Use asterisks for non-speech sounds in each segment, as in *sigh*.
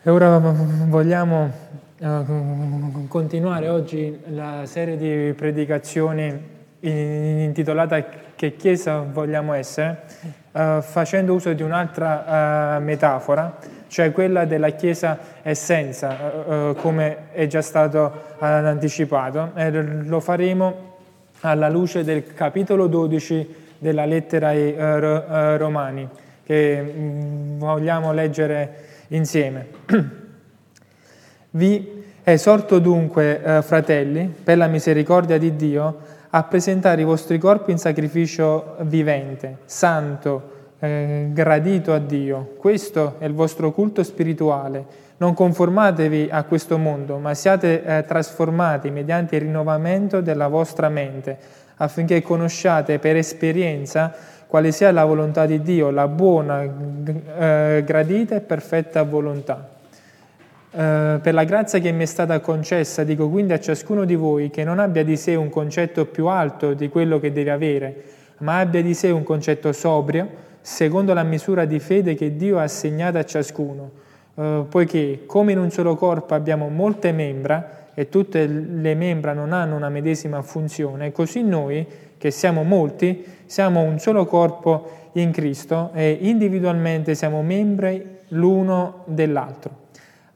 E ora vogliamo uh, continuare oggi la serie di predicazioni intitolata Che Chiesa vogliamo essere, uh, facendo uso di un'altra uh, metafora, cioè quella della Chiesa essenza, come è già stato anticipato, e lo faremo alla luce del capitolo 12 della lettera ai Romani, che mm, vogliamo leggere insieme. Vi esorto dunque, eh, fratelli, per la misericordia di Dio, a presentare i vostri corpi in sacrificio vivente, santo, eh, gradito a Dio. Questo è il vostro culto spirituale. Non conformatevi a questo mondo, ma siate eh, trasformati mediante il rinnovamento della vostra mente, affinché conosciate per esperienza quale sia la volontà di Dio, la buona, eh, gradita e perfetta volontà. Eh, per la grazia che mi è stata concessa, dico quindi a ciascuno di voi che non abbia di sé un concetto più alto di quello che deve avere, ma abbia di sé un concetto sobrio, secondo la misura di fede che Dio ha assegnato a ciascuno, eh, poiché come in un solo corpo abbiamo molte membra e tutte le membra non hanno una medesima funzione, così noi, che siamo molti, siamo un solo corpo in Cristo e individualmente siamo membri l'uno dell'altro.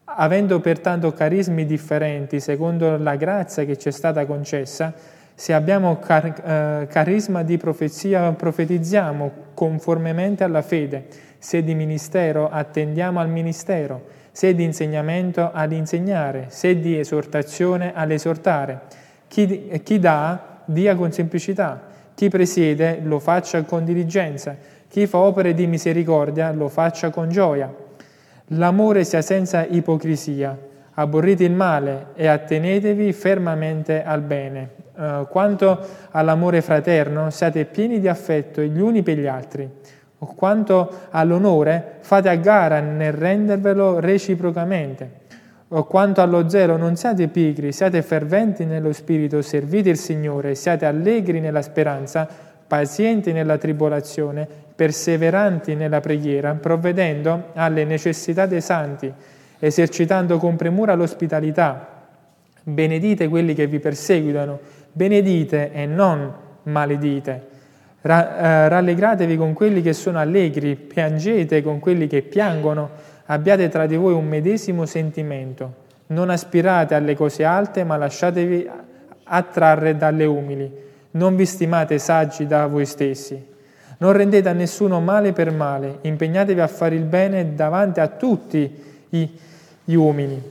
Avendo pertanto carismi differenti secondo la grazia che ci è stata concessa, se abbiamo car- eh, carisma di profezia, profetizziamo conformemente alla fede, se di ministero attendiamo al ministero, se di insegnamento ad insegnare, se di esortazione all'esortare. Chi, chi dà, dia con semplicità chi presiede lo faccia con diligenza, chi fa opere di misericordia lo faccia con gioia. L'amore sia senza ipocrisia, aborrite il male e attenetevi fermamente al bene. Uh, quanto all'amore fraterno, siate pieni di affetto gli uni per gli altri. Quanto all'onore, fate a gara nel rendervelo reciprocamente. O quanto allo zelo, non siate pigri, siate ferventi nello spirito, servite il Signore, siate allegri nella speranza, pazienti nella tribolazione, perseveranti nella preghiera, provvedendo alle necessità dei santi, esercitando con premura l'ospitalità. Benedite quelli che vi perseguitano, benedite e non maledite. Ra- eh, rallegratevi con quelli che sono allegri, piangete con quelli che piangono abbiate tra di voi un medesimo sentimento. Non aspirate alle cose alte, ma lasciatevi attrarre dalle umili. Non vi stimate saggi da voi stessi. Non rendete a nessuno male per male, impegnatevi a fare il bene davanti a tutti gli uomini.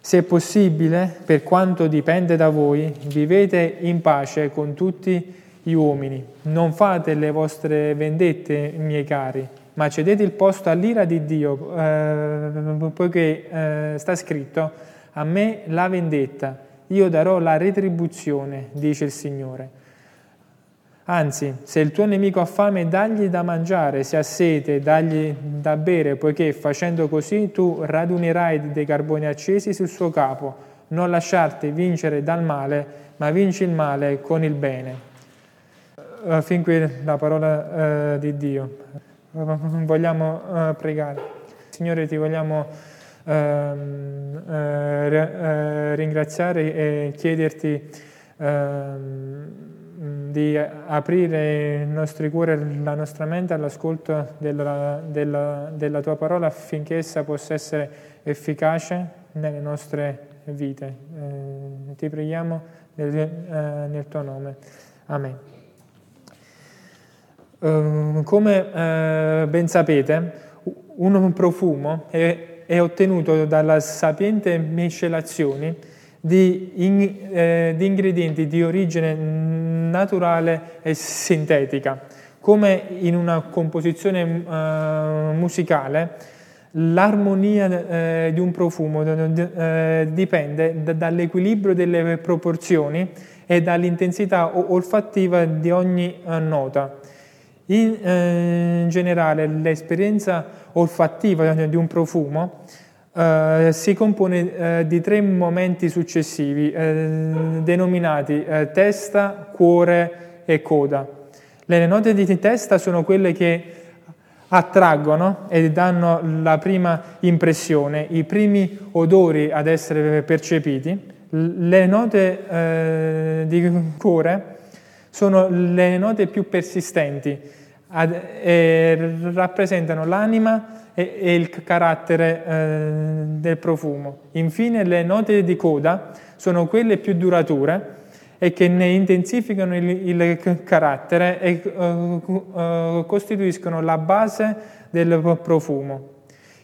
Se è possibile, per quanto dipende da voi, vivete in pace con tutti gli uomini. Non fate le vostre vendette, miei cari ma cedete il posto all'ira di Dio, eh, poiché eh, sta scritto, a me la vendetta, io darò la retribuzione, dice il Signore. Anzi, se il tuo nemico ha fame, dagli da mangiare, se ha sete, dagli da bere, poiché facendo così tu radunerai dei carboni accesi sul suo capo. Non lasciarti vincere dal male, ma vinci il male con il bene. Uh, fin qui la parola uh, di Dio vogliamo uh, pregare. Signore, ti vogliamo uh, uh, ringraziare e chiederti ehm, di aprire i nostri cuori e la nostra mente all'ascolto della, della, della, tua parola affinché essa possa essere efficace nelle nostre vite. Eh, ti preghiamo nel, eh, nel tuo nome. Amen. Ehm, come eh, ben sapete, un profumo è, ottenuto dalla sapiente miscelazione di, eh, di, ingredienti di origine naturale e sintetica. Come in una composizione eh, musicale, l'armonia di un profumo dipende dall'equilibrio delle proporzioni e dall'intensità olfattiva di ogni nota. In, eh, in generale l'esperienza olfattiva di un profumo eh, si compone eh, di tre momenti successivi eh, denominati eh, testa, cuore e coda. Le note di testa sono quelle che attraggono e danno la prima impressione, i primi odori ad essere percepiti. Le note eh, di cuore sono le note più persistenti ad, e rappresentano l'anima e, e il carattere eh, del profumo. Infine le note di coda sono quelle più durature e che ne intensificano il, il carattere e uh, costituiscono la base del profumo.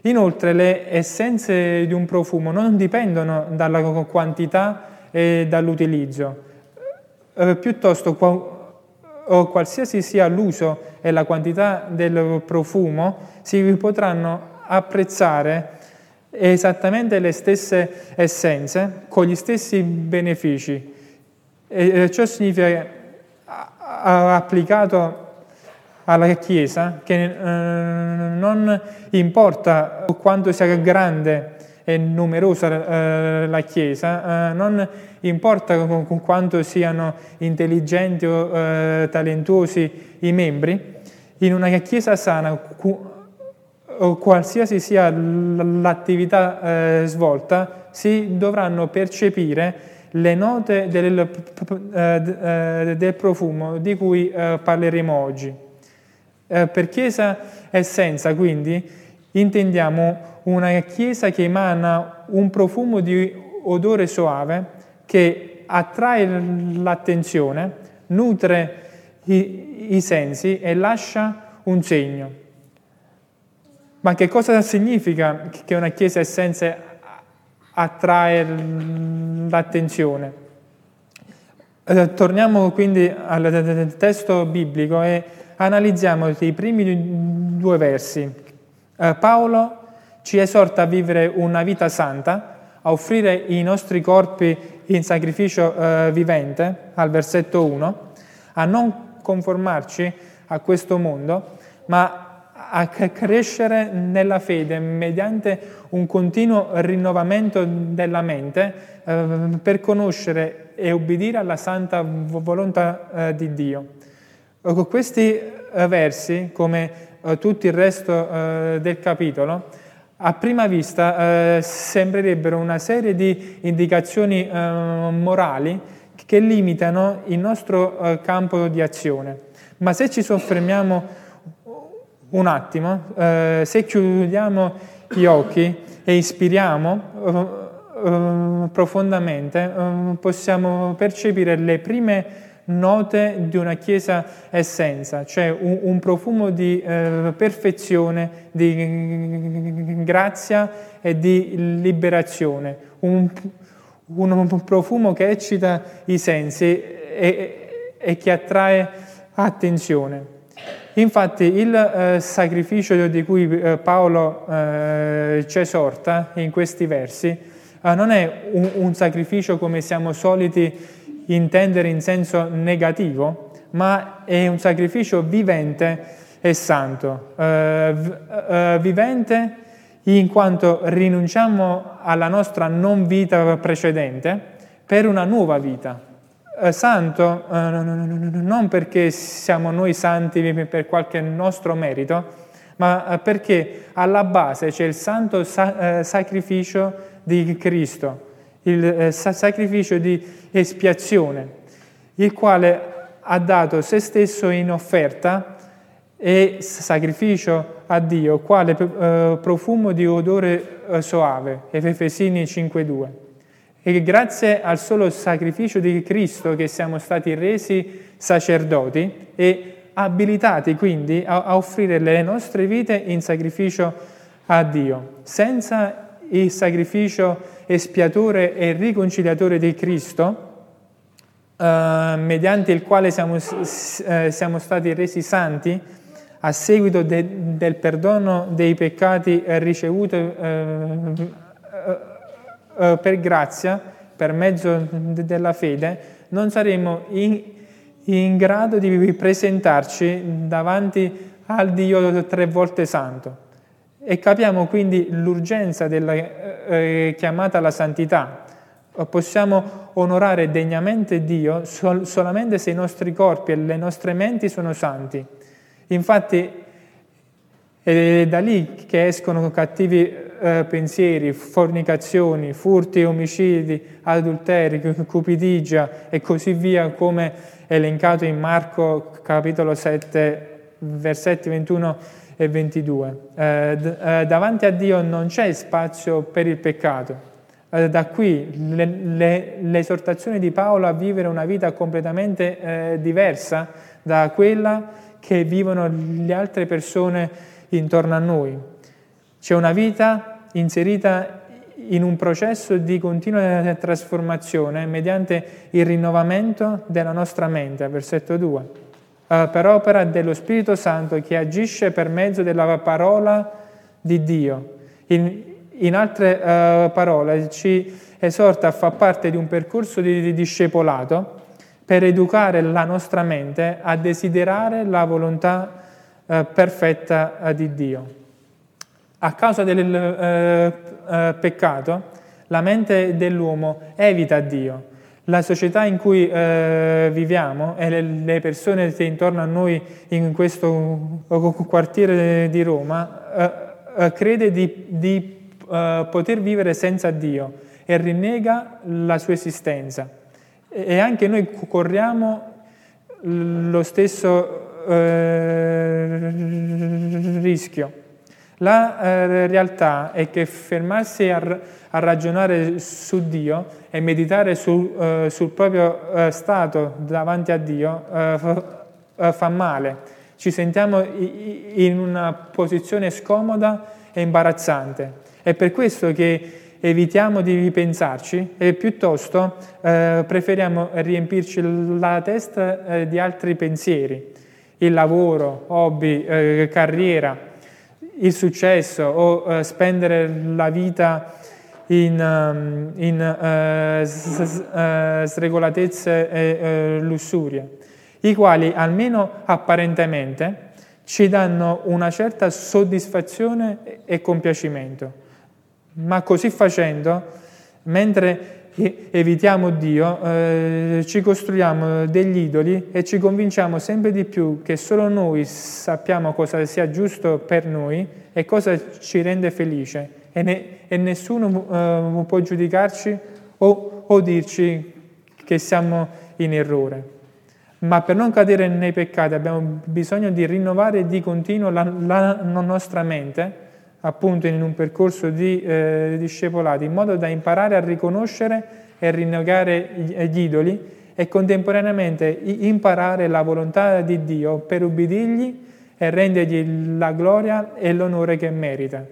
Inoltre le essenze di un profumo non dipendono dalla quantità e dall'utilizzo, uh, piuttosto qual- qualsiasi sia l'uso e la quantità del profumo si potranno apprezzare esattamente le stesse essenze con gli stessi benefici. E ciò significa applicato alla Chiesa che eh, non importa quanto sia grande e numerosa eh, la Chiesa, eh, non importa quanto siano intelligenti o talentuosi i membri, in una Chiesa sana, qualsiasi sia l'attività svolta, si dovranno percepire le note del, eh, del profumo di cui eh, parleremo oggi. Eh, per chiesa essenza, quindi, intendiamo una chiesa che emana un profumo di odore soave che attrae l'attenzione, nutre i, i sensi e lascia un segno. Ma che cosa significa che una chiesa essenza attrae l'attenzione. Eh, torniamo quindi al testo biblico e analizziamo i primi due versi. Eh, Paolo ci esorta a vivere una vita santa, a offrire i nostri corpi in sacrificio eh, vivente, al versetto 1, a non conformarci a questo mondo, ma a crescere nella fede mediante un continuo rinnovamento della mente eh, per conoscere e obbedire alla santa volontà eh, di Dio. Con questi eh, versi, come tutto il resto eh, del capitolo, a prima vista eh, sembrerebbero una serie di indicazioni morali che limitano il nostro campo di azione. Ma se ci soffermiamo un attimo, eh, se chiudiamo gli occhi e ispiriamo eh, eh, profondamente, eh, possiamo percepire le prime note di una chiesa essenza, cioè un, un profumo di eh, perfezione, di grazia e di liberazione, un, un profumo che eccita i sensi e, e che attrae attenzione. Infatti il eh, sacrificio di cui eh, Paolo eh, ci esorta in questi versi eh, non è un, un, sacrificio come siamo soliti intendere in senso negativo, ma è un sacrificio vivente e santo. Eh, eh, vivente in quanto rinunciamo alla nostra non vita precedente per una nuova vita eh, santo eh, non perché siamo noi santi per qualche nostro merito, ma eh, perché alla base c'è il santo sa- sacrificio di Cristo, il sacrificio di espiazione, il quale ha dato se stesso in offerta e sacrificio a Dio, quale profumo di odore soave, Efesini 5.2 e grazie al solo sacrificio di Cristo che siamo stati resi sacerdoti e abilitati quindi a offrire le nostre vite in sacrificio a Dio. Senza il sacrificio espiatore e riconciliatore di Cristo, eh, mediante il quale siamo, eh, siamo, stati resi santi, a seguito de, del perdono dei peccati ricevuto eh, eh, per grazia, per mezzo della fede, non saremo in, in grado di presentarci davanti al Dio tre volte santo. E capiamo quindi l'urgenza della eh, eh chiamata alla santità. Possiamo onorare degnamente Dio sol- solamente se i nostri corpi e le nostre menti sono santi. Infatti è da lì che escono cattivi eh, pensieri, fornicazioni, furti, omicidi, adulteri, cupidigia e così via, come elencato in Marco capitolo 7, versetti 21 e 22. Eh, d- eh, davanti a Dio non c'è spazio per il peccato. Eh, da qui le, le, l'esortazione di Paolo a vivere una vita completamente eh, diversa da quella che vivono le altre persone intorno a noi. C'è una vita inserita in un processo di continua trasformazione mediante il rinnovamento della nostra mente, versetto 2, eh, per opera dello Spirito Santo che agisce per mezzo della parola di Dio. In, in altre uh, parole, ci esorta a far parte di un percorso di, di discepolato per educare la nostra mente a desiderare la volontà uh, perfetta uh, di Dio. A causa del peccato, la mente dell'uomo evita Dio. La società in cui viviamo e le, le persone che intorno a noi in questo quartiere di Roma crede di, di uh, poter vivere senza Dio e rinnega la sua esistenza. E anche noi corriamo lo stesso uh, rischio. La uh, realtà è che fermarsi a, a, ragionare su Dio e meditare su, sul proprio stato davanti a Dio fa male. Ci sentiamo in una posizione scomoda e imbarazzante. È per questo che evitiamo di pensarci e piuttosto eh, preferiamo riempirci la testa eh, di altri pensieri, il lavoro, hobby, eh, carriera, il successo o eh, spendere la vita in, um, in eh, eh, sregolatezze e lussurie, i quali almeno apparentemente ci danno una certa soddisfazione e compiacimento. Ma così facendo, mentre evitiamo Dio, eh, ci costruiamo degli idoli e ci convinciamo sempre di più che solo noi sappiamo cosa sia giusto per noi e cosa ci rende felice e, ne, e nessuno eh, può giudicarci o, o dirci che siamo in errore. Ma per non cadere nei peccati abbiamo bisogno di rinnovare di continuo la, la nostra mente appunto in un percorso di eh, discepolati, in modo da imparare a riconoscere e rinnegare gli idoli e contemporaneamente imparare la volontà di Dio per ubbidirgli e rendergli la gloria e l'onore che merita.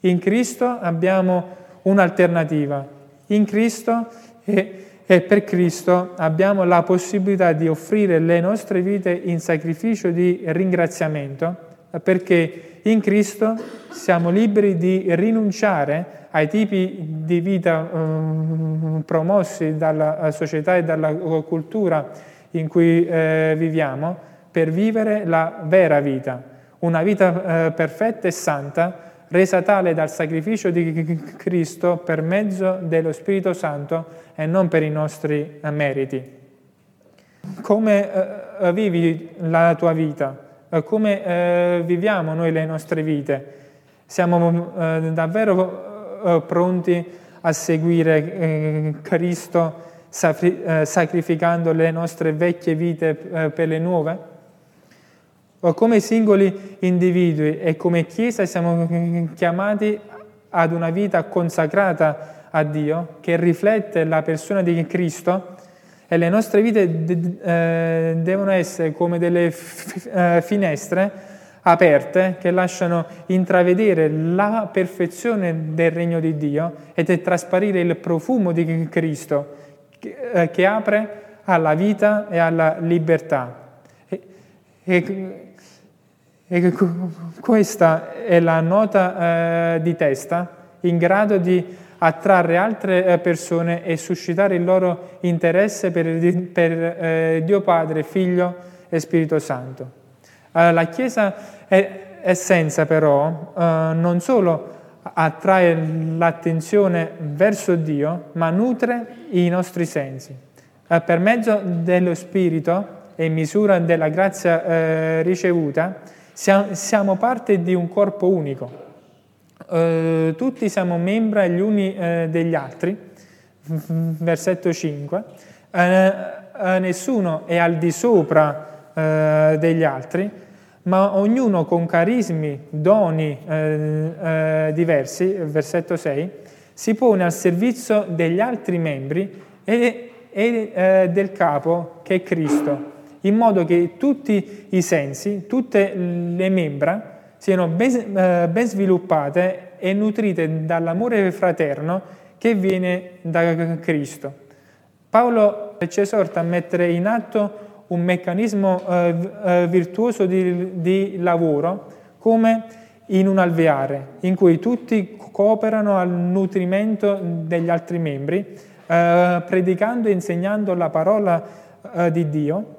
In Cristo abbiamo un'alternativa. In Cristo e, e per Cristo abbiamo la possibilità di offrire le nostre vite in sacrificio di ringraziamento perché in Cristo siamo liberi di rinunciare ai tipi di vita eh, promossi dalla società e dalla cultura in cui eh, viviamo per vivere la vera vita, una vita eh, perfetta e santa resa tale dal sacrificio di Cristo per mezzo dello Spirito Santo e non per i nostri meriti. Come eh, vivi la tua vita? Eh, come eh, viviamo noi le nostre vite. Siamo eh, davvero eh, pronti a seguire eh, Cristo safri- eh, sacrificando le nostre vecchie vite per le nuove? O come singoli individui e come Chiesa siamo chiamati ad una vita consacrata a Dio che riflette la persona di Cristo e le nostre vite de- eh, devono essere come delle f- eh, finestre aperte che lasciano intravedere la perfezione del regno di Dio ed trasparire il profumo di Cristo che, eh, che apre alla vita e alla libertà. E, e, e questa è la nota eh, di testa in grado di attrarre altre eh, persone e suscitare il loro interesse per, per eh, Dio Padre, Figlio e Spirito Santo. Eh, la Chiesa è, è senza però eh, non solo attrae l'attenzione verso Dio, ma nutre i nostri sensi. Eh, per mezzo dello Spirito e in misura della grazia eh, ricevuta, Siamo parte di un corpo unico. Eh, tutti siamo membra gli uni eh, degli altri. Versetto 5. Eh, eh, nessuno è al di sopra eh, degli altri, ma ognuno con carismi, doni diversi, versetto 6, si pone al servizio degli altri membri e, e del capo che è Cristo in modo che tutti i sensi, tutte le membra siano ben, eh, ben sviluppate e nutrite dall'amore fraterno che viene da Cristo. Paolo ci esorta a mettere in atto un meccanismo eh, eh virtuoso di, di, lavoro come in un alveare, in cui tutti cooperano al nutrimento degli altri membri, eh, predicando e insegnando la parola eh, di Dio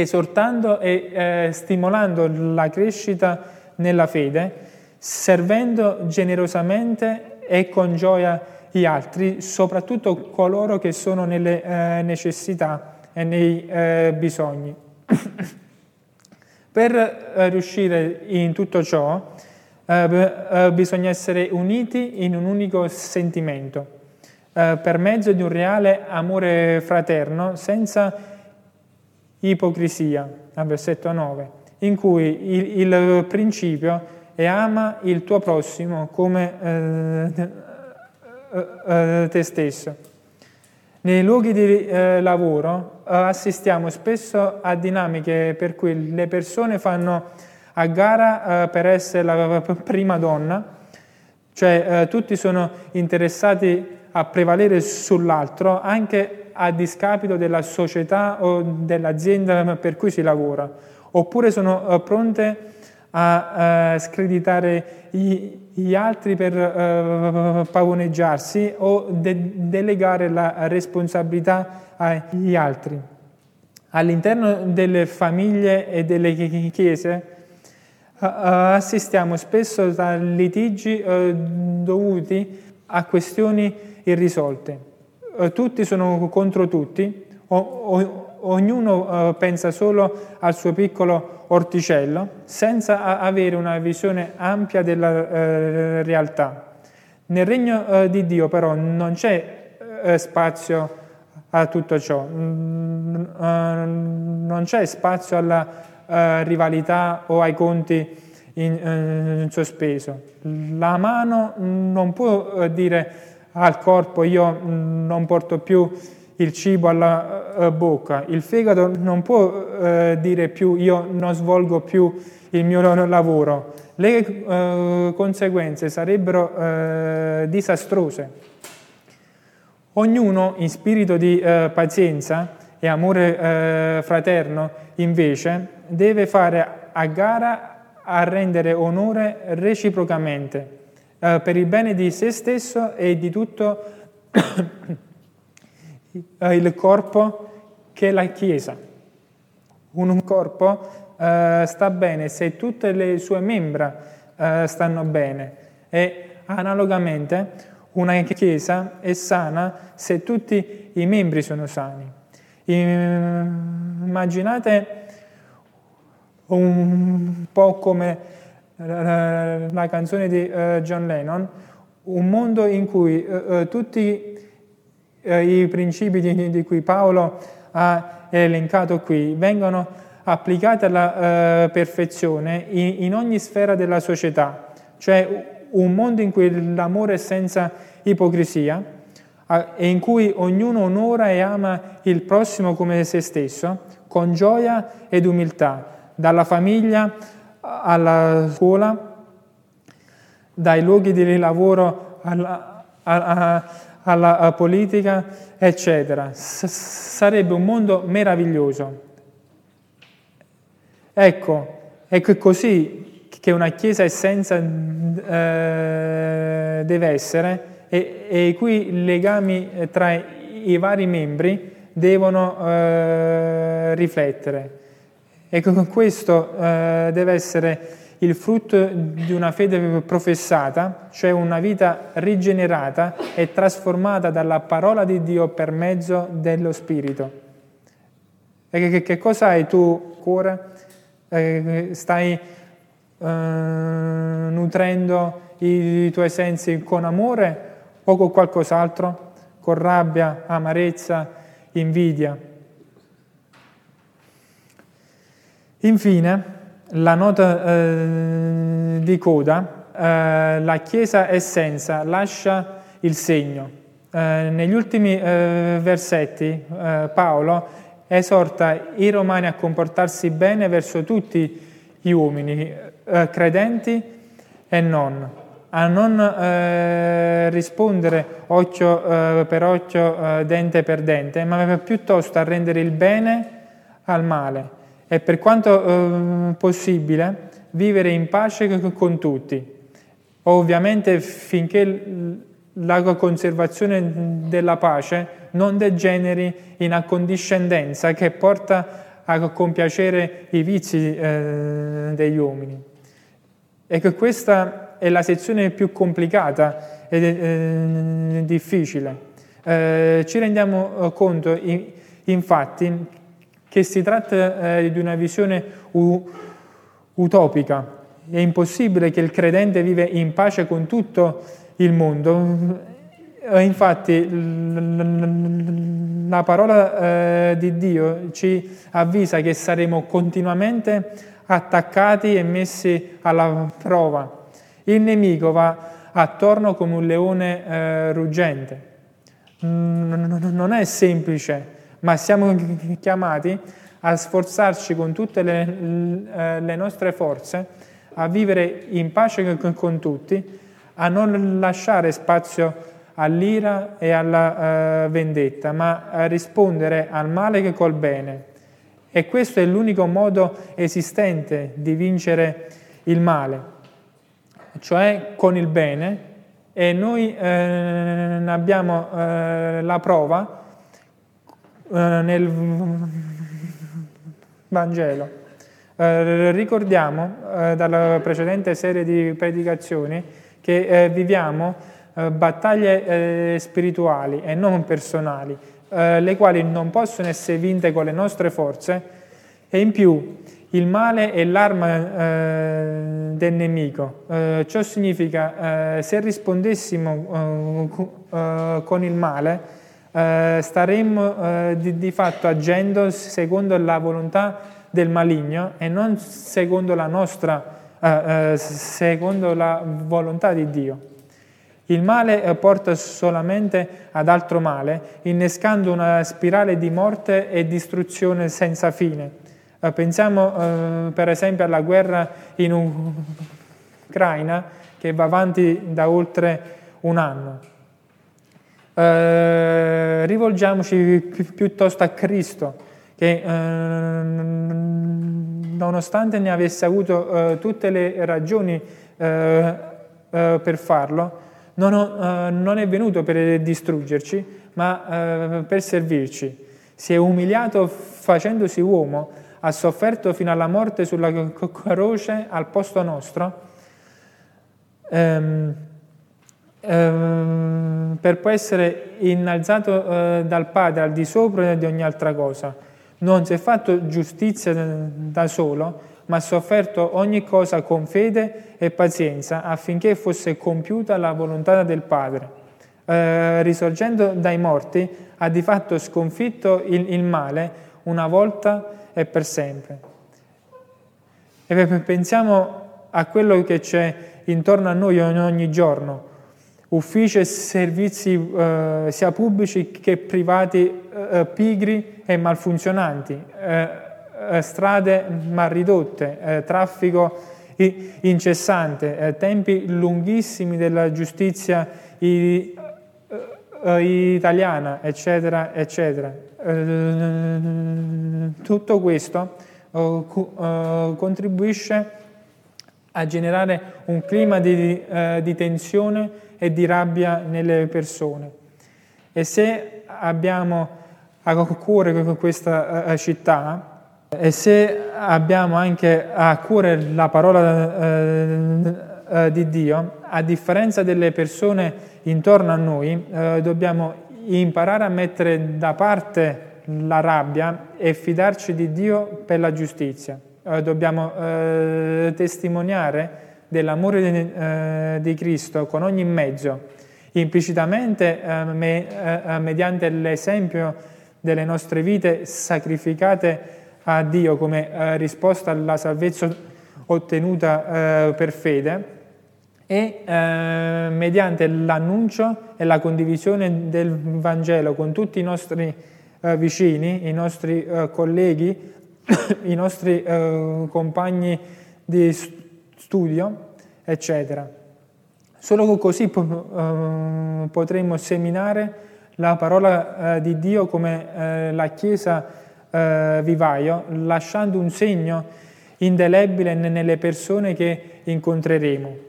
esortando e stimolando la crescita nella fede, servendo generosamente e con gioia gli altri, soprattutto coloro che sono nelle eh, necessità e nei eh, bisogni. per eh, riuscire in tutto ciò eh, eh, bisogna essere uniti in un unico sentimento, per mezzo di un reale amore fraterno, senza ipocrisia, al versetto 9, in cui il, il principio è ama il tuo prossimo come eh, eh, eh te stesso. Nei luoghi di eh, lavoro eh, assistiamo spesso a dinamiche per cui le persone fanno a gara eh, per essere la prima donna, cioè tutti sono interessati a prevalere sull'altro anche a discapito della società o dell'azienda per cui si lavora, oppure sono eh, pronte a uh, screditare gli, gli altri per uh, pavoneggiarsi o de- delegare la responsabilità agli altri. All'interno delle famiglie e delle chiese uh, assistiamo spesso a litigi dovuti a questioni irrisolte. Eh, tutti sono contro tutti, o, ognuno eh, pensa solo al suo piccolo orticello, senza avere una visione ampia della eh, realtà. Nel regno eh, di Dio però non c'è spazio a tutto ciò, non c'è spazio alla rivalità o ai conti in, in sospeso. La mano non può dire al corpo io mm, non porto più il cibo alla uh, bocca, il fegato non può uh, dire più io non svolgo più il mio lavoro, le uh, conseguenze sarebbero disastrose. Ognuno in spirito di pazienza e amore fraterno invece deve fare a gara a rendere onore reciprocamente eh, per il bene di se stesso e di tutto il corpo che è la Chiesa. Un corpo eh, sta bene se tutte le sue membra eh, stanno bene e analogamente una Chiesa è sana se tutti i membri sono sani. Immaginate un po' come la canzone di uh, John Lennon, un mondo in cui uh, tutti i principi di, di, cui Paolo ha elencato qui vengono applicati alla perfezione in, in ogni sfera della società, cioè un mondo in cui l'amore è senza ipocrisia e in cui ognuno onora e ama il prossimo come se stesso, con gioia ed umiltà, dalla famiglia alla scuola, dai luoghi di lavoro alla, alla, alla politica, eccetera. S- sarebbe un mondo meraviglioso. Ecco, è così che una Chiesa essenza eh, deve essere e, i cui legami tra i vari membri devono eh, riflettere. E questo eh, deve essere il frutto di una fede professata, cioè una vita rigenerata e trasformata dalla parola di Dio per mezzo dello Spirito. E che, che cosa hai tu, cuore? Eh, stai eh, nutrendo i, i tuoi sensi con amore o con qualcos'altro? Con rabbia, amarezza, invidia? Infine, la nota eh, di coda, eh, la Chiesa è senza, lascia il segno. Eh, negli ultimi eh, versetti eh, Paolo esorta i romani a comportarsi bene verso tutti gli uomini, eh, credenti e non, a non rispondere occhio per occhio, dente per dente, ma piuttosto a rendere il bene al male e per quanto possibile vivere in pace con tutti. Ovviamente finché la conservazione della pace non degeneri in accondiscendenza che porta a compiacere i vizi eh, degli uomini. E questa è la sezione più complicata e eh, difficile. Eh, ci rendiamo eh, conto, infatti, che si tratta eh, di una visione u- utopica. È impossibile che il credente vive in pace con tutto il mondo. Eh, infatti la parola eh, di Dio ci avvisa che saremo continuamente attaccati e messi alla prova. Il nemico va attorno come un leone eh, ruggente. Non è semplice, ma siamo chiamati a sforzarci con tutte le, le nostre forze a vivere in pace con tutti a non lasciare spazio all'ira e alla uh, vendetta, ma a rispondere al male che col bene. E questo è l'unico modo esistente di vincere il male, cioè con il bene, e noi eh, abbiamo eh, la prova eh, nel Vangelo. Eh, ricordiamo eh, dalla precedente serie di predicazioni che eh, viviamo eh, battaglie eh, spirituali e non personali, eh, le quali non possono essere vinte con le nostre forze e in più il male è l'arma eh, del nemico. Eh, ciò significa se rispondessimo con il male, staremmo di, di fatto agendo secondo la volontà del maligno e non secondo la nostra eh, eh, secondo la volontà di Dio. Il male eh, porta solamente ad altro male, innescando una spirale di morte e distruzione senza fine. Eh, pensiamo eh, per esempio alla guerra in Ucraina che va avanti da oltre un anno. Eh, rivolgiamoci pi- piuttosto a Cristo, che nonostante ne avesse avuto eh, tutte le ragioni eh, eh, per farlo, non, ho, eh, non, è venuto per distruggerci, ma eh, per servirci. Si è umiliato facendosi uomo, ha sofferto fino alla morte sulla croce al posto nostro, ehm, ehm, per poi essere innalzato eh, dal Padre al di sopra di ogni altra cosa non si è fatto giustizia da solo, ma ha sofferto ogni cosa con fede e pazienza affinché fosse compiuta la volontà del Padre. Eh, risorgendo dai morti, ha di fatto sconfitto il, il male una volta e per sempre. E pensiamo a quello che c'è intorno a noi ogni giorno, uffici e servizi eh, sia pubblici che privati eh, pigri e malfunzionanti, eh, eh strade mal ridotte, eh, traffico incessante, eh, tempi lunghissimi della giustizia italiana, eccetera, eccetera. tutto questo contribuisce a generare un clima di, di tensione e di rabbia nelle persone. E se abbiamo a cuore questa eh, città e se abbiamo anche a cuore la parola eh, eh, di Dio, a differenza delle persone intorno a noi, dobbiamo imparare a mettere da parte la rabbia e fidarci di Dio per la giustizia. dobbiamo testimoniare dell'amore di, eh, di, Cristo con ogni mezzo, implicitamente eh, eh, mediante l'esempio delle nostre vite sacrificate a Dio come risposta alla salvezza ottenuta per fede e mediante l'annuncio e la condivisione del Vangelo con tutti i nostri vicini, i nostri colleghi, *coughs* i nostri compagni di studio, eccetera. Solo così *laughs* eh, potremo seminare la parola eh, di Dio come la Chiesa vivaio, lasciando un segno indelebile nelle persone che incontreremo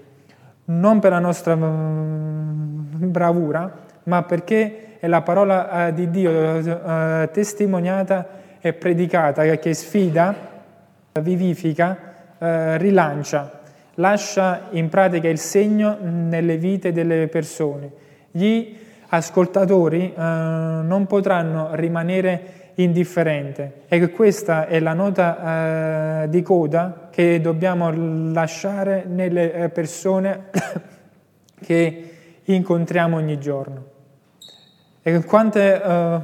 non per la nostra mm, bravura, ma perché è la parola eh, di Dio eh, testimoniata e predicata che sfida, vivifica, eh, rilancia, lascia in pratica il segno nelle vite delle persone. Gli ascoltatori non potranno rimanere indifferente e questa è la nota eh, di coda che dobbiamo lasciare nelle eh, persone *coughs* che incontriamo ogni giorno. E quante eh,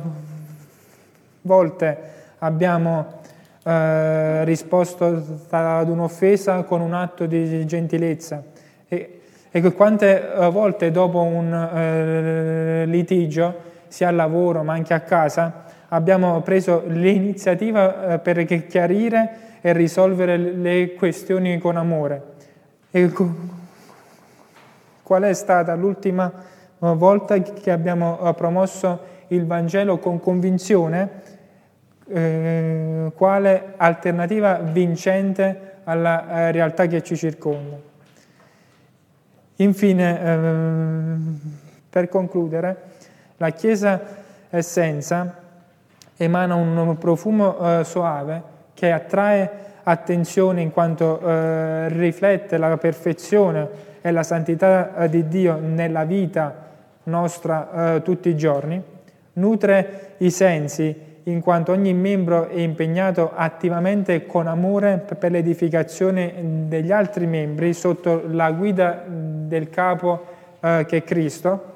volte abbiamo eh, risposto ad un'offesa con un atto di gentilezza e, e quante eh, volte dopo un eh, litigio, sia al lavoro ma anche a casa, abbiamo preso l'iniziativa eh, per chiarire e risolvere le questioni con amore. E qual è stata l'ultima volta che abbiamo promosso il Vangelo con convinzione? Eh, quale alternativa vincente alla eh, realtà che ci circonda. Infine, eh, per concludere, la Chiesa essenza emana un profumo eh, soave che attrae attenzione in quanto eh, riflette la perfezione e la santità di Dio nella vita nostra eh, tutti i giorni, nutre i sensi in quanto ogni membro è impegnato attivamente con amore per l'edificazione degli altri membri sotto la guida del capo eh, che è Cristo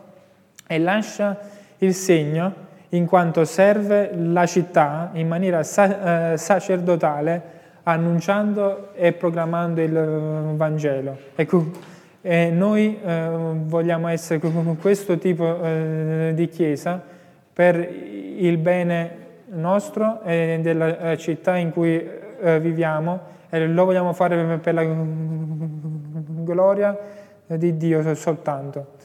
e lascia il segno in quanto serve la città in maniera sa- eh, sacerdotale annunciando e proclamando il eh, Vangelo. Ecco, e noi eh, vogliamo essere questo tipo eh, di chiesa per il bene nostro e della eh, città in cui eh, viviamo e lo vogliamo fare per la gloria di Dio soltanto.